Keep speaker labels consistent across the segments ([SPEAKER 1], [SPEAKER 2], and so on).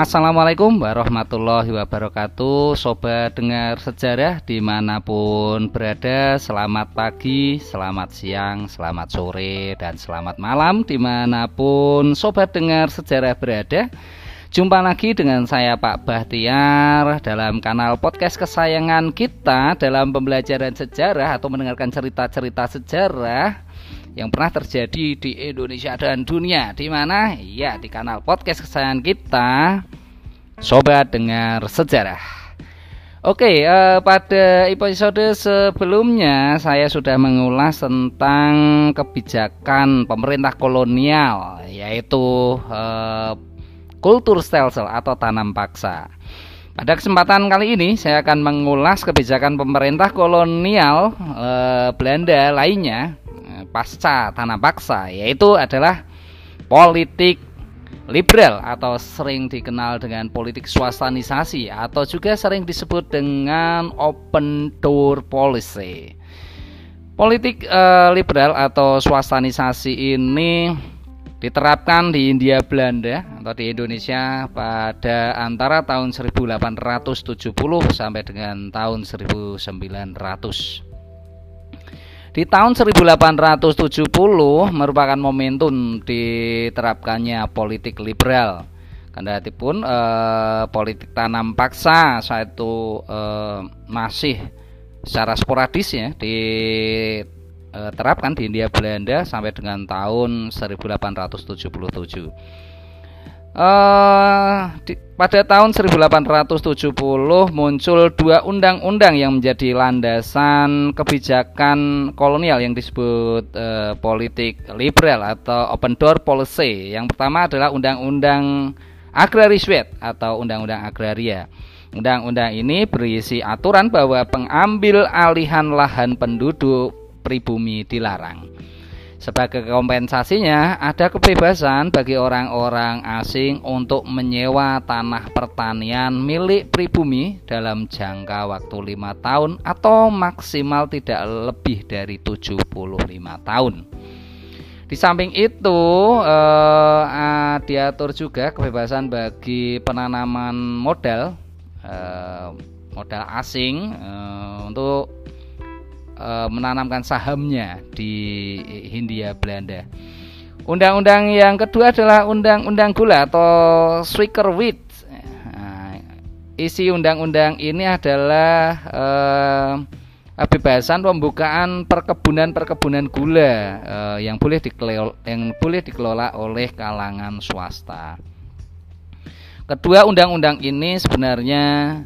[SPEAKER 1] Assalamualaikum warahmatullahi wabarakatuh. Sobat dengar sejarah di mana pun berada Selamat pagi, selamat siang, selamat sore, dan selamat malam Di mana pun sobat dengar sejarah berada. Jumpa lagi dengan saya Pak Bahtiar dalam kanal podcast kesayangan kita dalam pembelajaran sejarah atau mendengarkan cerita-cerita sejarah yang pernah terjadi di Indonesia dan dunia. Di mana? Ya di kanal podcast kesayangan kita sobat dengar sejarah. Oke eh, pada episode sebelumnya saya sudah mengulas tentang kebijakan pemerintah kolonial yaitu eh, kultur stelsel atau tanam paksa. Pada kesempatan kali ini saya akan mengulas kebijakan pemerintah kolonial e, Belanda lainnya pasca tanam paksa yaitu adalah politik liberal atau sering dikenal dengan politik swastanisasi atau juga sering disebut dengan open door policy. Politik e, liberal atau swastanisasi ini diterapkan di India Belanda atau di Indonesia pada antara tahun 1870 sampai dengan tahun 1900. Di tahun 1870 merupakan momentum diterapkannya politik liberal. Karena pun eh, politik tanam paksa saat itu eh, masih secara sporadis ya di Eh, terapkan di India Belanda sampai dengan tahun 1877. Uh, di, pada tahun 1870 muncul dua undang-undang yang menjadi landasan kebijakan kolonial yang disebut uh, politik liberal atau open door policy. Yang pertama adalah undang-undang agrariswet atau undang-undang agraria. Undang-undang ini berisi aturan bahwa pengambil alihan lahan penduduk pribumi dilarang. Sebagai kompensasinya, ada kebebasan bagi orang-orang asing untuk menyewa tanah pertanian milik pribumi dalam jangka waktu lima tahun atau maksimal tidak lebih dari 75 tahun. Di samping itu, eh, diatur juga kebebasan bagi penanaman modal eh, modal asing eh, untuk menanamkan sahamnya di Hindia Belanda. Undang-undang yang kedua adalah undang-undang gula atau Swicker Wheat. Nah, isi undang-undang ini adalah e, bebasan pembukaan perkebunan-perkebunan gula e, yang boleh dikelola, yang boleh dikelola oleh kalangan swasta. Kedua undang-undang ini sebenarnya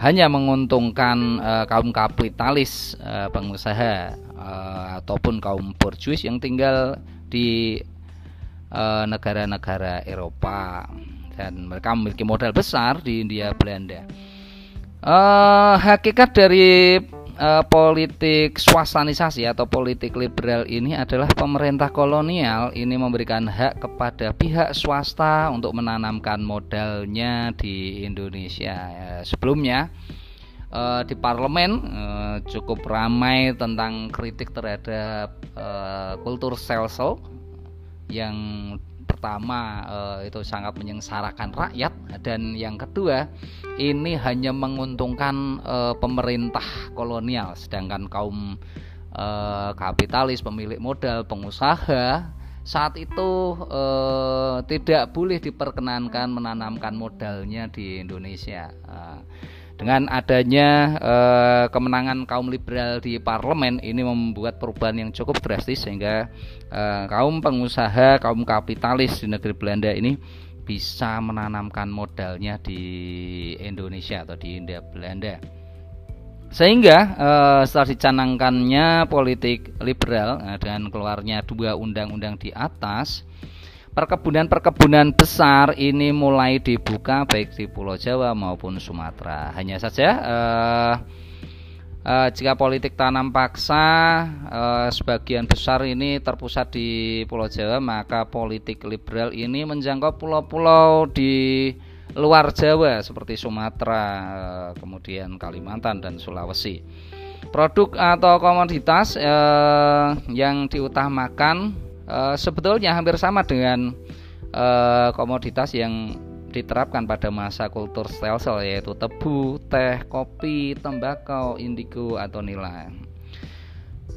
[SPEAKER 1] hanya menguntungkan uh, kaum kapitalis uh, pengusaha uh, ataupun kaum borjuis yang tinggal di negara-negara uh, Eropa dan mereka memiliki modal besar di India Belanda. Uh, hakikat dari uh, politik swastanisasi atau politik liberal ini adalah pemerintah kolonial ini memberikan hak kepada pihak swasta untuk menanamkan modalnya di Indonesia. Ya, sebelumnya uh, di parlemen uh, cukup ramai tentang kritik terhadap uh, kultur selsel yang pertama eh, itu sangat menyengsarakan rakyat dan yang kedua ini hanya menguntungkan eh, pemerintah kolonial sedangkan kaum eh, kapitalis pemilik modal pengusaha saat itu tidak boleh diperkenankan menanamkan modalnya di Indonesia. Dengan adanya eh, kemenangan kaum liberal di parlemen ini membuat perubahan yang cukup drastis sehingga eh, kaum pengusaha, kaum kapitalis di negeri Belanda ini bisa menanamkan modalnya di Indonesia atau di India Belanda. Sehingga eh, setelah dicanangkannya politik liberal eh, dengan keluarnya dua undang-undang di atas, perkebunan-perkebunan besar ini mulai dibuka baik di Pulau Jawa maupun Sumatera. Hanya saja uh, uh, jika politik tanam paksa uh, sebagian besar ini terpusat di Pulau Jawa, maka politik liberal ini menjangkau pulau-pulau di luar Jawa seperti Sumatera, kemudian Kalimantan dan Sulawesi. Produk atau komoditas uh, yang diutamakan uh, sebetulnya hampir sama dengan uh, komoditas yang diterapkan pada masa kultur stelsel yaitu tebu, teh, kopi, tembakau, indigo atau nila.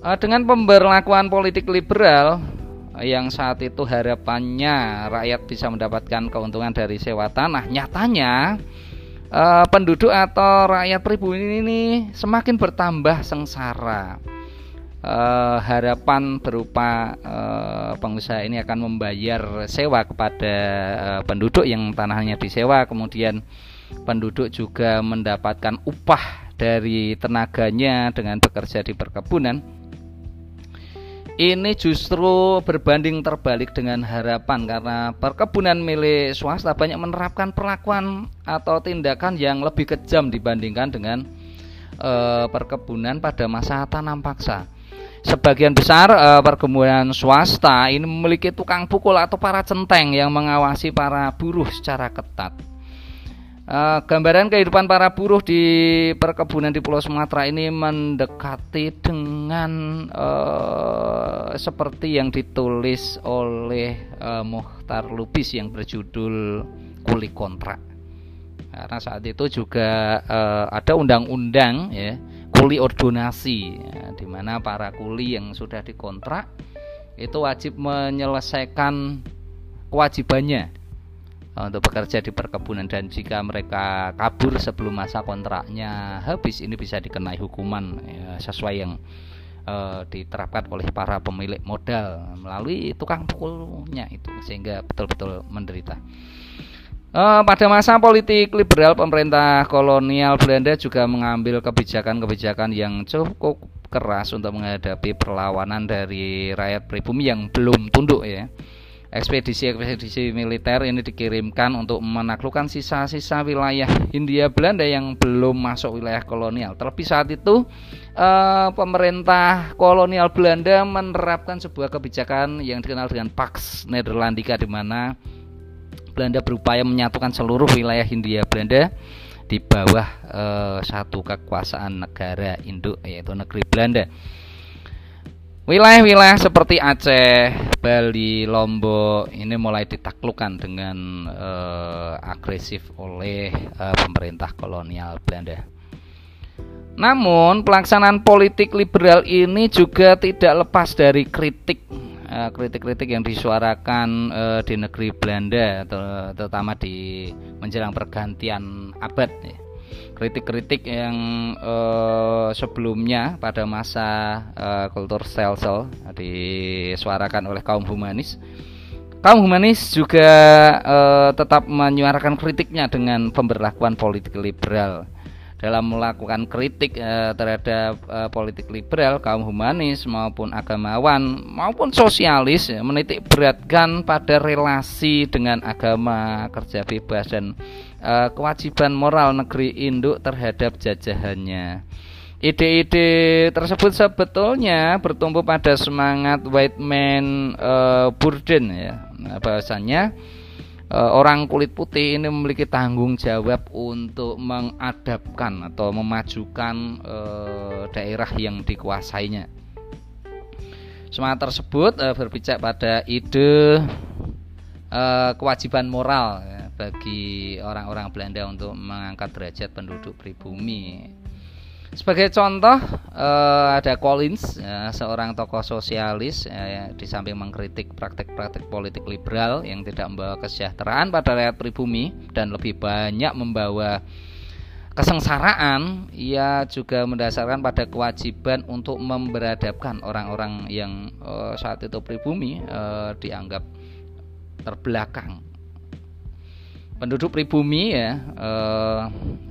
[SPEAKER 1] Uh, dengan pemberlakuan politik liberal yang saat itu harapannya rakyat bisa mendapatkan keuntungan dari sewa tanah, nyatanya penduduk atau rakyat pribumi ini semakin bertambah sengsara uh, harapan berupa uh, pengusaha ini akan membayar sewa kepada uh, penduduk yang tanahnya disewa. Kemudian penduduk juga mendapatkan upah dari tenaganya dengan bekerja di perkebunan. Ini justru berbanding terbalik dengan harapan karena perkebunan milik swasta banyak menerapkan perlakuan atau tindakan yang lebih kejam dibandingkan dengan e, perkebunan pada masa tanam paksa sebagian besar e, perkebunan swasta ini memiliki tukang pukul atau para centeng yang mengawasi para buruh secara ketat. E, gambaran kehidupan para buruh di perkebunan di Pulau Sumatera ini mendekati dengan e, seperti yang ditulis oleh e, Muhtar Lubis yang berjudul Kuli Kontrak. Karena saat itu juga e, ada undang-undang ya kuli ordonasi ya, di mana para kuli yang sudah dikontrak itu wajib menyelesaikan kewajibannya eh, untuk bekerja di perkebunan dan jika mereka kabur sebelum masa kontraknya habis ini bisa dikenai hukuman ya, sesuai yang uh, diterapkan oleh para pemilik modal melalui tukang pukulnya itu sehingga betul-betul menderita. Uh, pada masa politik liberal pemerintah kolonial Belanda juga mengambil kebijakan-kebijakan yang cukup keras untuk menghadapi perlawanan dari rakyat pribumi yang belum tunduk ya. Ekspedisi-ekspedisi militer ini dikirimkan untuk menaklukkan sisa-sisa wilayah Hindia Belanda yang belum masuk wilayah kolonial. Terlebih saat itu uh, pemerintah kolonial Belanda menerapkan sebuah kebijakan yang dikenal dengan Pax Nederlandica di mana Belanda berupaya menyatukan seluruh wilayah Hindia Belanda di bawah eh, satu kekuasaan negara induk yaitu negeri Belanda. Wilayah-wilayah seperti Aceh, Bali, Lombok ini mulai ditaklukkan dengan eh, agresif oleh eh, pemerintah kolonial Belanda. Namun, pelaksanaan politik liberal ini juga tidak lepas dari kritik kritik-kritik yang disuarakan uh, di negeri Belanda terutama di menjelang pergantian abad ya. kritik-kritik yang uh, sebelumnya pada masa uh, kultur sel-sel disuarakan oleh kaum humanis kaum humanis juga uh, tetap menyuarakan kritiknya dengan pemberlakuan politik liberal dalam melakukan kritik eh, terhadap eh, politik liberal kaum humanis maupun agamawan maupun sosialis ya, menitik beratkan pada relasi dengan agama kerja bebas dan eh, kewajiban moral negeri induk terhadap jajahannya. Ide-ide tersebut sebetulnya bertumbuh pada semangat white man uh, burden ya. Nah, Eh, orang kulit putih ini memiliki tanggung jawab untuk mengadapkan atau memajukan e, daerah yang dikuasainya. Semangat tersebut e, berpijak pada ide kewajiban moral ya, bagi orang-orang Belanda untuk mengangkat derajat penduduk pribumi sebagai contoh uh, ada Collins, ya, seorang tokoh sosialis ya, di samping mengkritik praktek-praktek politik liberal yang tidak membawa kesejahteraan pada rakyat pribumi dan lebih banyak membawa kesengsaraan, ia juga mendasarkan pada kewajiban untuk memberadabkan orang-orang yang uh, saat itu pribumi uh, dianggap terbelakang penduduk pribumi ya eh,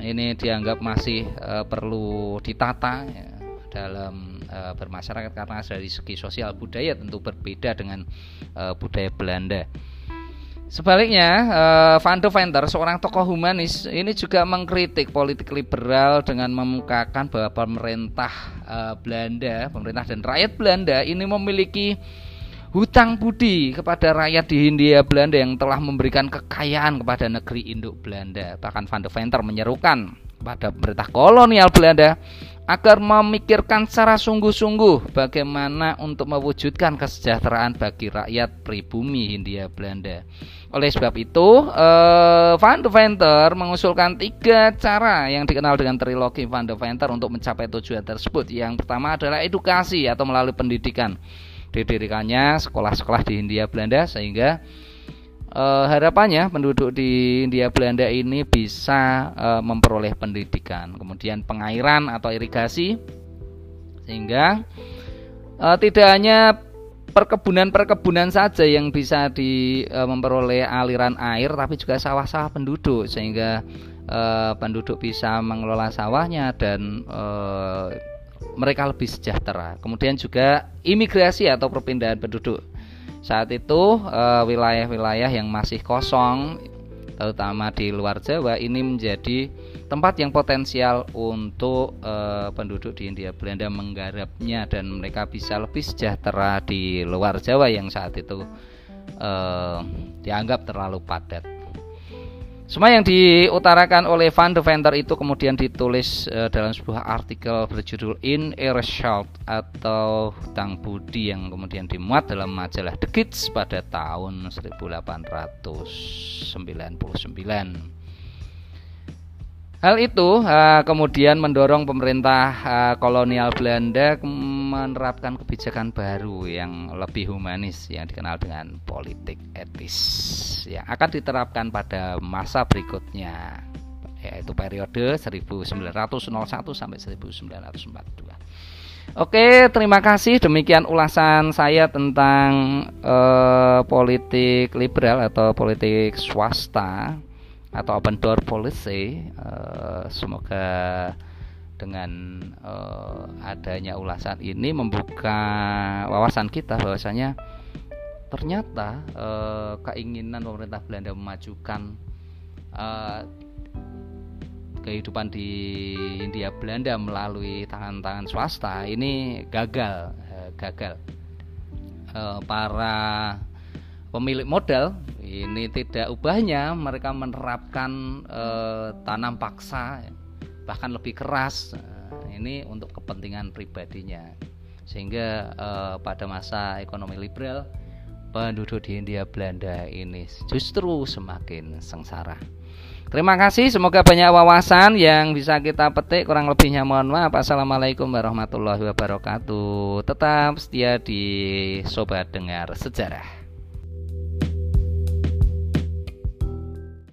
[SPEAKER 1] ini dianggap masih eh, perlu ditata ya, dalam eh, bermasyarakat karena dari segi sosial budaya tentu berbeda dengan eh, budaya Belanda. Sebaliknya, eh, Van de Venter, seorang tokoh humanis, ini juga mengkritik politik liberal dengan memukakan bahwa pemerintah eh, Belanda, pemerintah dan rakyat Belanda ini memiliki hutang budi kepada rakyat di Hindia Belanda yang telah memberikan kekayaan kepada negeri induk Belanda. Bahkan Van de Venter menyerukan kepada pemerintah kolonial Belanda agar memikirkan secara sungguh-sungguh bagaimana untuk mewujudkan kesejahteraan bagi rakyat pribumi Hindia Belanda. Oleh sebab itu, eh, Van de Venter mengusulkan tiga cara yang dikenal dengan trilogi Van de Venter untuk mencapai tujuan tersebut. Yang pertama adalah edukasi atau melalui pendidikan. Didirikannya sekolah-sekolah di Hindia Belanda sehingga eh, harapannya penduduk di Hindia Belanda ini bisa eh, memperoleh pendidikan. Kemudian pengairan atau irigasi sehingga eh, tidak hanya perkebunan-perkebunan saja yang bisa di e, memperoleh aliran air tapi juga sawah-sawah penduduk sehingga e, penduduk bisa mengelola sawahnya dan e, mereka lebih sejahtera. Kemudian juga imigrasi atau perpindahan penduduk. Saat itu wilayah-wilayah yang masih kosong terutama di luar Jawa ini menjadi tempat yang potensial untuk uh, penduduk di Hindia Belanda menggarapnya dan mereka bisa lebih sejahtera di luar Jawa yang saat itu uh, dianggap terlalu padat. Semua yang diutarakan oleh Van de Venter itu kemudian ditulis uh, dalam sebuah artikel berjudul In Earshot atau Hutang Budi yang kemudian dimuat dalam majalah The Kids pada tahun 1899. Hal itu uh, kemudian mendorong pemerintah uh, kolonial Belanda menerapkan kebijakan baru yang lebih humanis yang dikenal dengan politik etis yang akan diterapkan pada masa berikutnya yaitu periode 1901 sampai 1942. Oke, terima kasih. Demikian ulasan saya tentang uh, politik liberal atau politik swasta atau open door policy uh, semoga dengan uh, adanya ulasan ini membuka wawasan kita bahwasanya ternyata uh, keinginan pemerintah Belanda memajukan uh, kehidupan di India Belanda melalui tangan-tangan swasta ini gagal gagal. Para pemilik modal ini tidak ubahnya mereka menerapkan tanam paksa bahkan lebih keras eh, ini untuk kepentingan pribadinya sehingga eh, pada masa ekonomi liberal penduduk di Hindia Belanda ini justru semakin sengsara. Terima kasih, semoga banyak wawasan yang bisa kita petik. Kurang lebihnya mohon maaf. Assalamualaikum warahmatullahi wabarakatuh. Tetap setia di Sobat Dengar Sejarah.